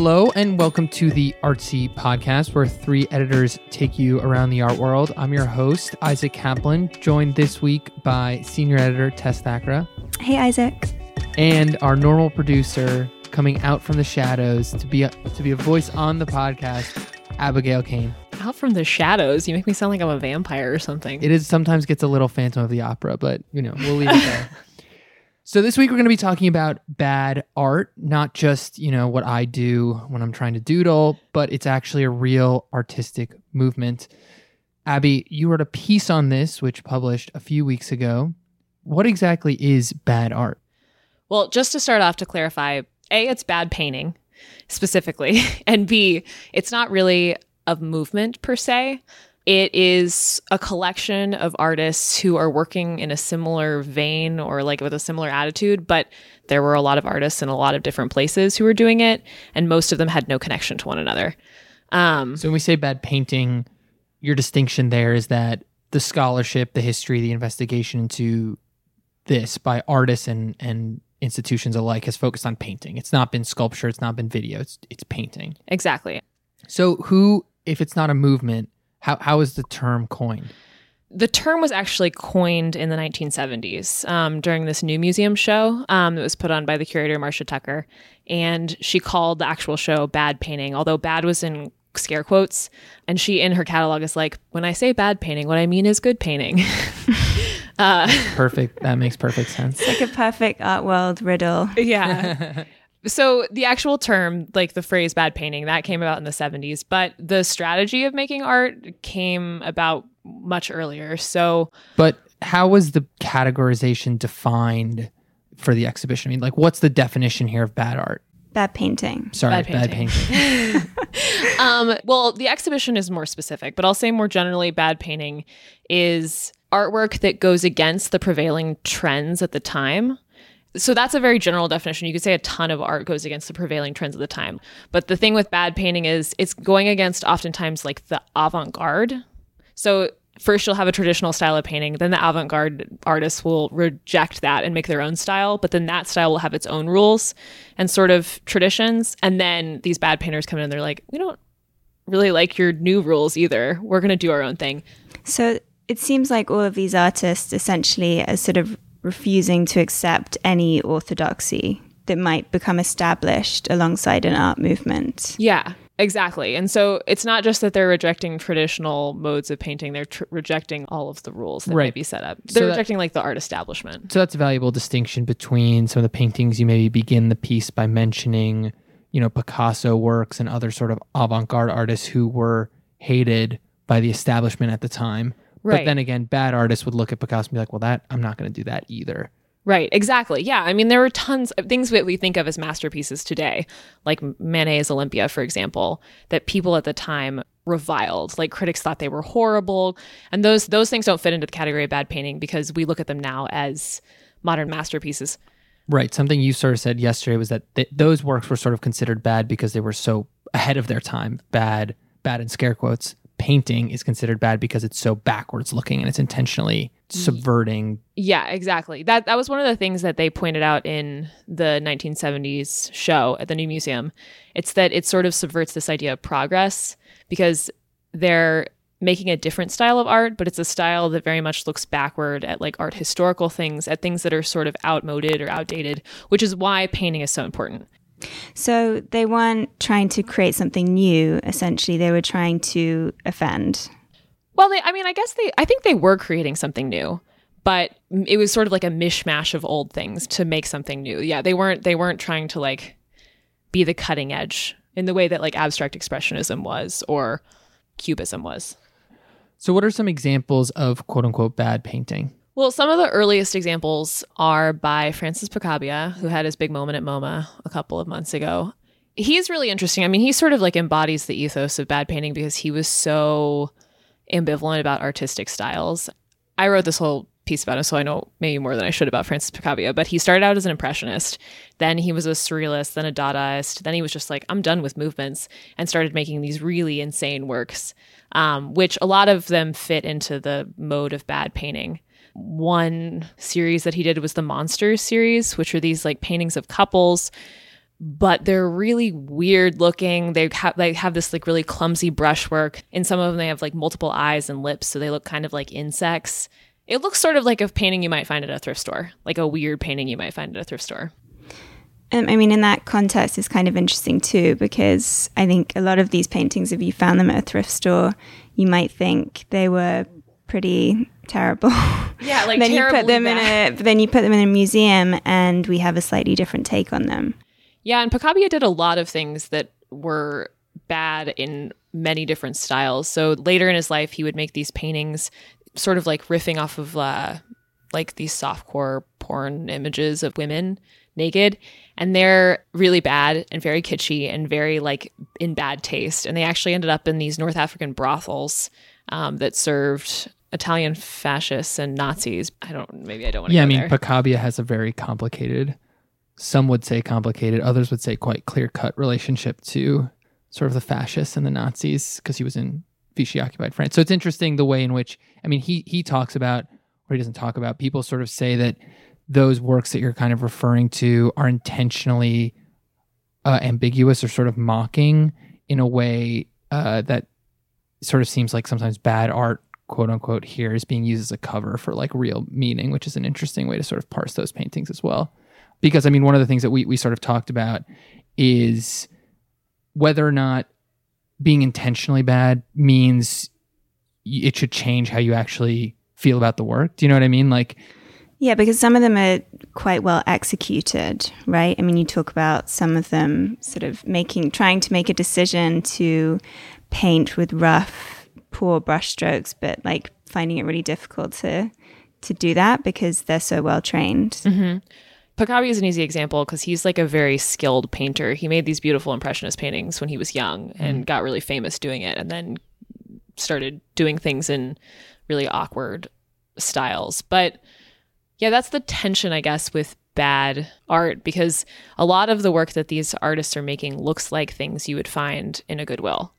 Hello, and welcome to the Artsy Podcast, where three editors take you around the art world. I'm your host, Isaac Kaplan, joined this week by senior editor Tess Thackara. Hey, Isaac. And our normal producer coming out from the shadows to be a, to be a voice on the podcast, Abigail Cain. Out from the shadows, you make me sound like I'm a vampire or something. It is sometimes gets a little Phantom of the Opera, but you know we'll leave it there. So this week we're going to be talking about bad art, not just, you know, what I do when I'm trying to doodle, but it's actually a real artistic movement. Abby, you wrote a piece on this which published a few weeks ago. What exactly is bad art? Well, just to start off to clarify, A, it's bad painting specifically, and B, it's not really a movement per se. It is a collection of artists who are working in a similar vein or like with a similar attitude, but there were a lot of artists in a lot of different places who were doing it, and most of them had no connection to one another. Um, so when we say bad painting, your distinction there is that the scholarship, the history, the investigation into this by artists and and institutions alike has focused on painting. It's not been sculpture, it's not been video, it's it's painting. Exactly. So who if it's not a movement, how how is the term coined? The term was actually coined in the 1970s um, during this new museum show um, that was put on by the curator Marcia Tucker, and she called the actual show "bad painting," although "bad" was in scare quotes. And she, in her catalog, is like, "When I say bad painting, what I mean is good painting." uh, perfect. That makes perfect sense. It's like a perfect art world riddle. Yeah. So the actual term, like the phrase bad painting, that came about in the 70s, but the strategy of making art came about much earlier. So But how was the categorization defined for the exhibition? I mean, like what's the definition here of bad art? Bad painting. Sorry, bad painting. Bad painting. um, well, the exhibition is more specific, but I'll say more generally, bad painting is artwork that goes against the prevailing trends at the time so that's a very general definition. You could say a ton of art goes against the prevailing trends of the time. But the thing with bad painting is it's going against oftentimes like the avant garde. So first you'll have a traditional style of painting, then the avant garde artists will reject that and make their own style. But then that style will have its own rules and sort of traditions. And then these bad painters come in and they're like, we don't really like your new rules either. We're going to do our own thing. So it seems like all of these artists essentially are sort of refusing to accept any orthodoxy that might become established alongside an art movement. Yeah, exactly. And so it's not just that they're rejecting traditional modes of painting, they're tr- rejecting all of the rules that right. might be set up. They're so rejecting that, like the art establishment. So that's a valuable distinction between some of the paintings you maybe begin the piece by mentioning, you know, Picasso works and other sort of avant-garde artists who were hated by the establishment at the time Right. But then again, bad artists would look at Picasso and be like, well, that I'm not going to do that either. Right, exactly. Yeah, I mean, there were tons of things that we think of as masterpieces today, like Manet's Olympia, for example, that people at the time reviled. Like critics thought they were horrible, and those those things don't fit into the category of bad painting because we look at them now as modern masterpieces. Right. Something you sort of said yesterday was that th- those works were sort of considered bad because they were so ahead of their time. Bad, bad in scare quotes painting is considered bad because it's so backwards looking and it's intentionally subverting. Yeah, exactly. That that was one of the things that they pointed out in the 1970s show at the New Museum. It's that it sort of subverts this idea of progress because they're making a different style of art, but it's a style that very much looks backward at like art historical things, at things that are sort of outmoded or outdated, which is why painting is so important. So they weren't trying to create something new, essentially, they were trying to offend. Well, they, I mean, I guess they, I think they were creating something new, but it was sort of like a mishmash of old things to make something new. Yeah, they weren't, they weren't trying to like be the cutting edge in the way that like abstract expressionism was or cubism was. So, what are some examples of quote unquote bad painting? Well, some of the earliest examples are by Francis Picabia, who had his big moment at MoMA a couple of months ago. He's really interesting. I mean, he sort of like embodies the ethos of bad painting because he was so ambivalent about artistic styles. I wrote this whole piece about him, so I know maybe more than I should about Francis Picabia, but he started out as an impressionist. Then he was a surrealist, then a Dadaist. Then he was just like, I'm done with movements, and started making these really insane works, um, which a lot of them fit into the mode of bad painting one series that he did was the Monsters series, which are these like paintings of couples but they're really weird looking. They have they have this like really clumsy brushwork. In some of them, they have like multiple eyes and lips, so they look kind of like insects. It looks sort of like a painting you might find at a thrift store, like a weird painting you might find at a thrift store. Um, I mean, in that context, it's kind of interesting too, because I think a lot of these paintings, if you found them at a thrift store, you might think they were pretty terrible. Yeah, like then you put them bad. in a, then you put them in a museum, and we have a slightly different take on them. Yeah, and Picabia did a lot of things that were bad in many different styles. So later in his life, he would make these paintings, sort of like riffing off of uh, like these softcore porn images of women naked, and they're really bad and very kitschy and very like in bad taste. And they actually ended up in these North African brothels um, that served Italian fascists and Nazis. I don't. Maybe I don't want to. Yeah, I mean, there. Picabia has a very complicated, some would say complicated, others would say quite clear cut relationship to sort of the fascists and the Nazis because he was in Vichy occupied France. So it's interesting the way in which, I mean, he, he talks about, or he doesn't talk about, people sort of say that those works that you're kind of referring to are intentionally uh, ambiguous or sort of mocking in a way uh, that sort of seems like sometimes bad art quote unquote here is being used as a cover for like real meaning which is an interesting way to sort of parse those paintings as well. Because i mean one of the things that we, we sort of talked about is whether or not being intentionally bad means it should change how you actually feel about the work. Do you know what i mean? Like Yeah, because some of them are quite well executed, right? I mean, you talk about some of them sort of making, trying to make a decision to paint with rough, poor brushstrokes, but like finding it really difficult to to do that because they're so well trained. Mm-hmm. Picabia is an easy example because he's like a very skilled painter. He made these beautiful impressionist paintings when he was young and mm-hmm. got really famous doing it, and then started doing things in really awkward styles. But yeah, that's the tension, I guess, with bad art because a lot of the work that these artists are making looks like things you would find in a Goodwill.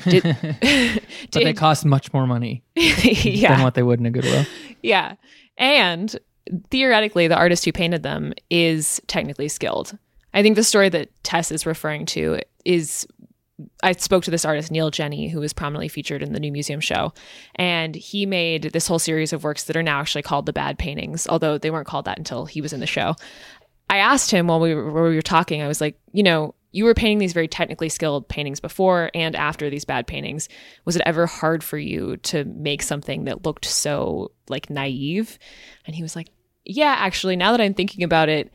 Did, but they cost much more money yeah. than what they would in a goodwill Yeah. And theoretically, the artist who painted them is technically skilled. I think the story that Tess is referring to is I spoke to this artist, Neil Jenney, who was prominently featured in the new museum show. And he made this whole series of works that are now actually called the Bad Paintings, although they weren't called that until he was in the show. I asked him while we were, while we were talking, I was like, you know, you were painting these very technically skilled paintings before and after these bad paintings. Was it ever hard for you to make something that looked so like naive? And he was like, yeah, actually, now that I'm thinking about it,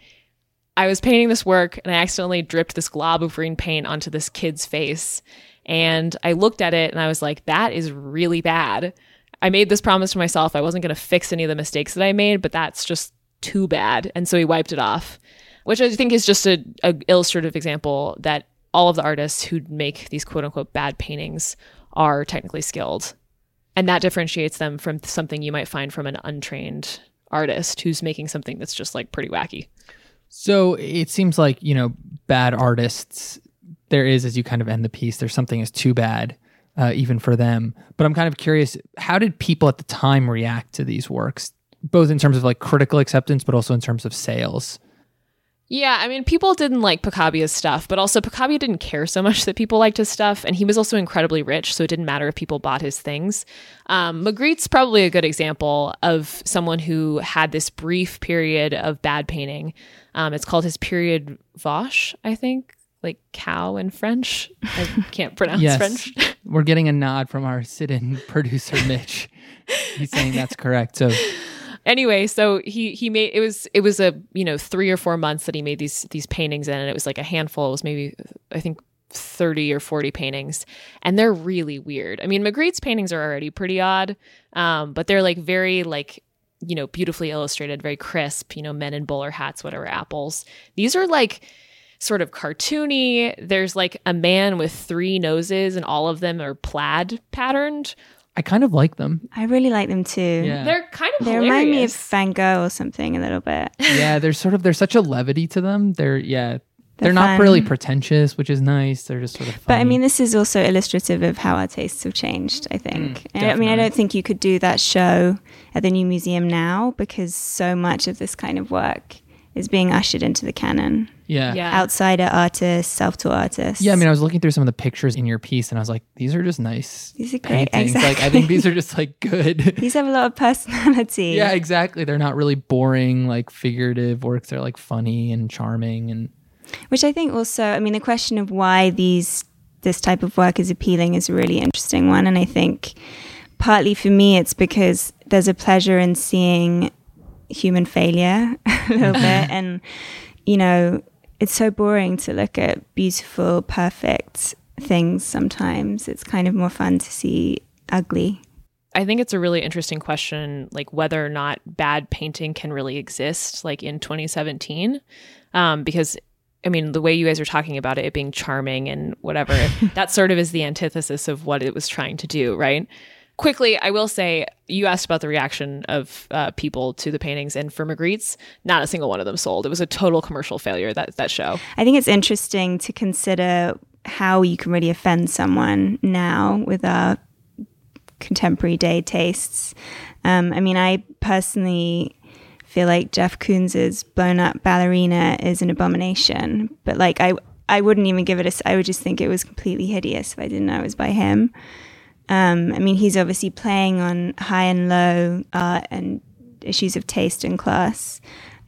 I was painting this work and I accidentally dripped this glob of green paint onto this kid's face. And I looked at it and I was like, that is really bad. I made this promise to myself I wasn't going to fix any of the mistakes that I made, but that's just too bad. And so he wiped it off, which I think is just a, a illustrative example that all of the artists who make these quote unquote bad paintings are technically skilled. And that differentiates them from something you might find from an untrained artist who's making something that's just like pretty wacky. So it seems like, you know, bad artists, there is, as you kind of end the piece, there's something is too bad, uh, even for them. But I'm kind of curious, how did people at the time react to these works, both in terms of like critical acceptance, but also in terms of sales? Yeah, I mean, people didn't like Picabia's stuff, but also Picabia didn't care so much that people liked his stuff, and he was also incredibly rich, so it didn't matter if people bought his things. Um, Magritte's probably a good example of someone who had this brief period of bad painting. Um, it's called his period Vache, I think, like cow in French. I can't pronounce yes. French. We're getting a nod from our sit in producer, Mitch. He's saying that's correct. So anyway so he he made it was it was a you know three or four months that he made these these paintings in and it was like a handful. It was maybe i think 30 or 40 paintings. And they're really weird. I mean magritte's paintings are already pretty odd um, but they're like very like you know beautifully illustrated very crisp you know men in bowler hats whatever apples. These are like sort of cartoony. There's like a man with three noses and all of them are plaid patterned I kind of like them. I really like them too. Yeah. they're kind of They remind me of hilarious. Van Gogh or something a little bit. yeah, they're sort of there's such a levity to them. They're yeah, they're, They're not really pretentious, which is nice. They're just sort of. But I mean, this is also illustrative of how our tastes have changed, I think. Mm, and I mean, I don't think you could do that show at the new museum now because so much of this kind of work is being ushered into the canon. Yeah. Yeah. outsider artists, self-taught artists. Yeah, I mean, I was looking through some of the pictures in your piece, and I was like, these are just nice These are great, paintings. Like, I think these are just like good. these have a lot of personality. yeah, exactly. They're not really boring, like figurative works. They're like funny and charming, and Which I think also, I mean, the question of why these this type of work is appealing is a really interesting one, and I think partly for me it's because there's a pleasure in seeing human failure a little bit, and you know, it's so boring to look at beautiful, perfect things. Sometimes it's kind of more fun to see ugly. I think it's a really interesting question, like whether or not bad painting can really exist, like in 2017, um, because I mean, the way you guys are talking about it, it being charming and whatever, that sort of is the antithesis of what it was trying to do, right? Quickly, I will say you asked about the reaction of uh, people to the paintings, and for Magritte's, not a single one of them sold. It was a total commercial failure that that show. I think it's interesting to consider how you can really offend someone now with our contemporary day tastes. Um, I mean, I personally feel like Jeff Koons's blown up ballerina is an abomination, but like I, I wouldn't even give it a. I would just think it was completely hideous if I didn't know it was by him. Um, I mean, he's obviously playing on high and low art and issues of taste and class.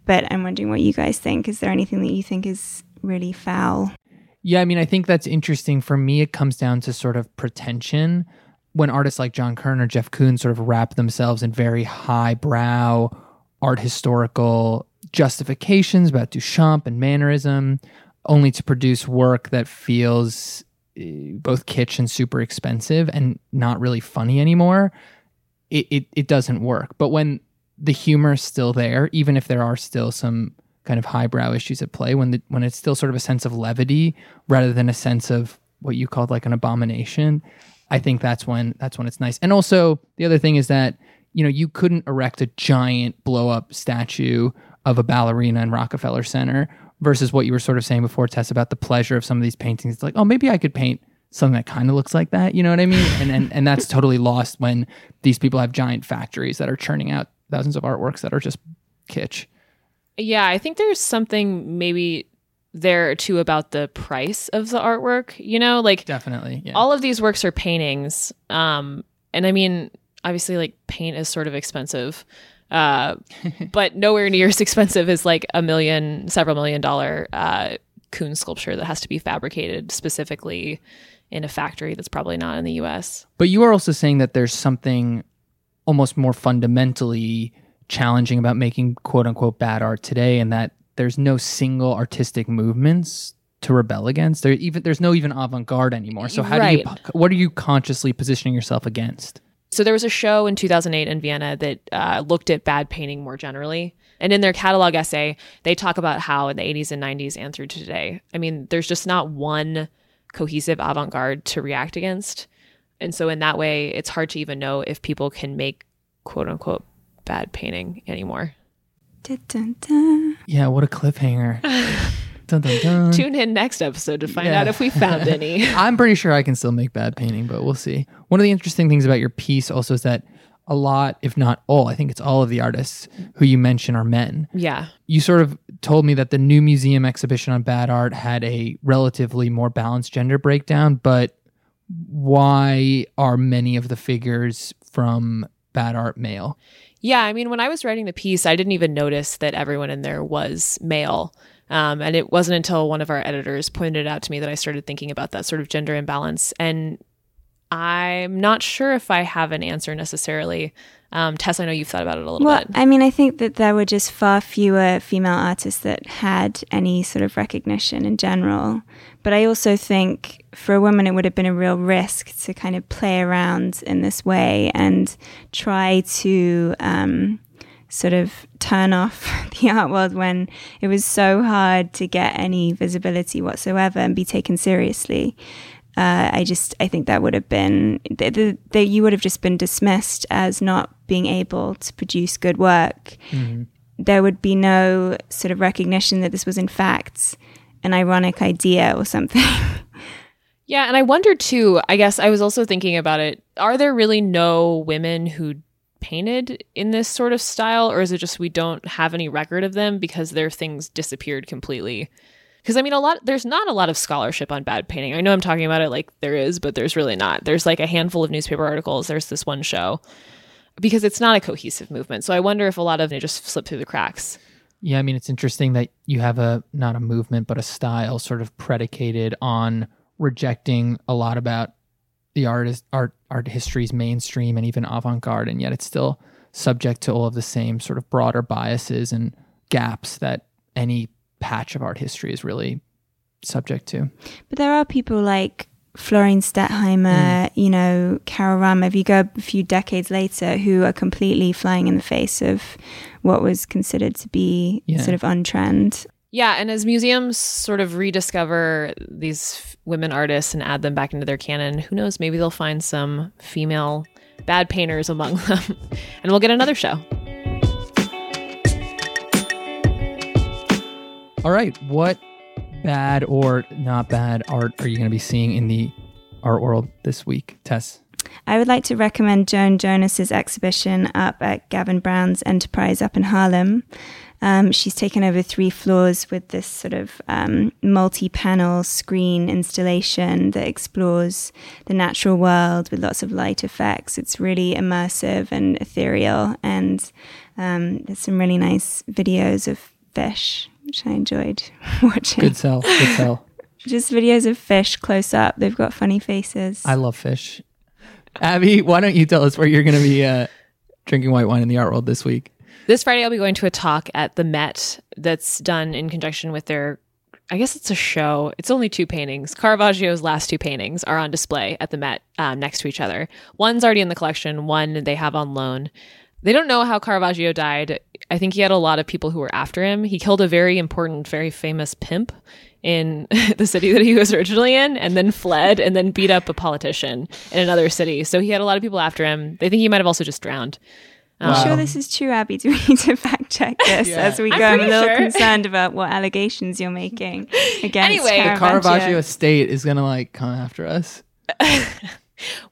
But I'm wondering what you guys think. Is there anything that you think is really foul? Yeah, I mean, I think that's interesting. For me, it comes down to sort of pretension. When artists like John Currin or Jeff Koons sort of wrap themselves in very highbrow art historical justifications about Duchamp and mannerism, only to produce work that feels both kitsch and super expensive and not really funny anymore, it, it, it doesn't work. But when the humor is still there, even if there are still some kind of highbrow issues at play, when the when it's still sort of a sense of levity rather than a sense of what you called like an abomination, I think that's when that's when it's nice. And also the other thing is that you know you couldn't erect a giant blow up statue of a ballerina in Rockefeller Center versus what you were sort of saying before, Tess, about the pleasure of some of these paintings. It's like, oh, maybe I could paint something that kind of looks like that. You know what I mean? And and and that's totally lost when these people have giant factories that are churning out thousands of artworks that are just kitsch. Yeah, I think there's something maybe there too about the price of the artwork. You know, like Definitely. Yeah. all of these works are paintings. Um, and I mean, obviously, like paint is sort of expensive, uh, but nowhere near as expensive as like a million, several million dollar uh, Koons sculpture that has to be fabricated specifically in a factory that's probably not in the U.S. But you are also saying that there's something almost more fundamentally challenging about making quote unquote bad art today, and that there's no single artistic movements to rebel against. There even there's no even avant garde anymore. So how do you what are you consciously positioning yourself against? So there was a show in 2008 in Vienna that uh, looked at bad painting more generally. And in their catalog essay, they talk about how in the 80s and 90s and through to today, I mean, there's just not one cohesive avant garde to react against. And so in that way, it's hard to even know if people can make quote unquote bad painting anymore. Dun, dun, dun. Yeah, what a cliffhanger. dun, dun, dun. Tune in next episode to find Yeah. out if we found any. I'm pretty sure I can still make bad painting, but we'll see. One of the interesting things about your piece also is that a lot, if not all, I think it's all of the artists who you mention are men. yeah. You sort of told me that the new museum exhibition on bad art had a relatively more balanced gender breakdown, but why are many of the figures from bad art male? Yeah, I mean, when I was writing the piece, I didn't even notice that everyone in there was male. Um, and it wasn't until one of our editors pointed it out to me that I started thinking about that sort of gender imbalance. And I'm not sure if I have an answer necessarily. Um, Tess, I know you've thought about it a little Well, bit. I mean, I think that there were just far fewer female artists that had any sort of recognition in general. But I also think for a woman, it would have been a real risk to kind of play around in this way and try to um, sort of turn off the art world when it was so hard to get any visibility whatsoever and be taken seriously. Uh, I just I think that would have been that that you would have just been dismissed as not being able to produce good work. There would be no sort of recognition that this was in fact an ironic idea or something. Yeah, and I wonder too, I guess I was also thinking about it. Are there really no women who painted in this sort of style, or is it just we don't have any record of them because their things disappeared completely? because I mean, a lot there's not a lot of scholarship on bad painting. I know I'm talking about it like there is, but there's really not. There's like a handful of newspaper articles. There's this one show because it's not a cohesive movement. So I wonder if a lot of it just slipped through the cracks. Yeah, I mean, it's interesting that you have a not a movement, but a style sort of predicated on rejecting a lot about the artist art art history's mainstream and even avant-garde, and yet it's still subject to all of the same sort of broader biases and gaps that any patch of art history is really subject to. But there are people like Florine Stettheimer, mm. you know, Carol Rama, if you go a few decades later, who are completely flying in the face of what was considered to be yeah. sort of untrend. Yeah, and as museums sort of rediscover these women artists and add them back into their canon, who knows, maybe they'll find some female bad painters among them, and we'll get another show. All right, what bad or not bad art are you going to be seeing in the art world this week, Tess? I would like to recommend Joan Jonas's exhibition up at Gavin Brown's Enterprise up in Harlem. Um, she's taken over three floors with this sort of um, multi panel screen installation that explores the natural world with lots of light effects. It's really immersive and ethereal, and um, there's some really nice videos of fish, which I enjoyed watching. Good sell, good sell. Just videos of fish close up. They've got funny faces. I love fish. Abby, why don't you tell us where you're going to be uh, drinking white wine in the art world this week? This Friday, I'll be going to a talk at the Met that's done in conjunction with their, I guess it's a show. It's only two paintings. Caravaggio's last two paintings are on display at the Met um, next to each other. One's already in the collection, one they have on loan. They don't know how Caravaggio died. I think he had a lot of people who were after him. He killed a very important, very famous pimp in the city that he was originally in and then fled and then beat up a politician in another city. So he had a lot of people after him. They think he might have also just drowned. I'm sure um, this is true, Abby. Do we need to fact check this yeah. as we go? I'm, I'm a little sure. concerned about what allegations you're making against anyway, the Caravaggio estate is going to like come after us.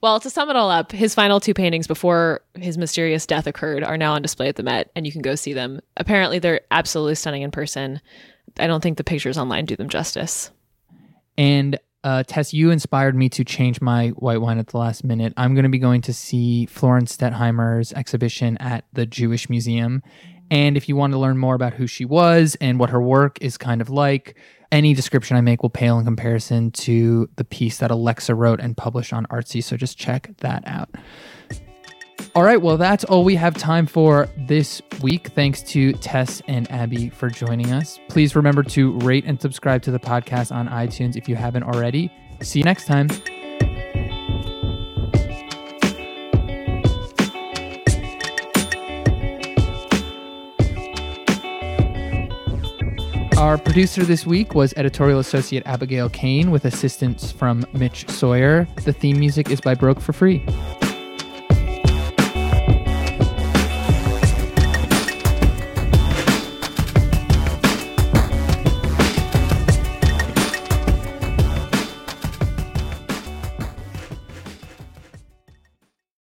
well, to sum it all up, his final two paintings before his mysterious death occurred are now on display at the Met, and you can go see them. Apparently, they're absolutely stunning in person. I don't think the pictures online do them justice. And uh, Tess, you inspired me to change my white wine at the last minute. I'm going to be going to see Florence Stettheimer's exhibition at the Jewish Museum. And if you want to learn more about who she was and what her work is kind of like, any description I make will pale in comparison to the piece that Alexa wrote and published on Artsy. So just check that out. All right, well, that's all we have time for this week. Thanks to Tess and Abby for joining us. Please remember to rate and subscribe to the podcast on iTunes if you haven't already. See you next time. Our producer this week was editorial associate Abigail Cain with assistance from Mitch Sawyer. The theme music is by Broke for Free.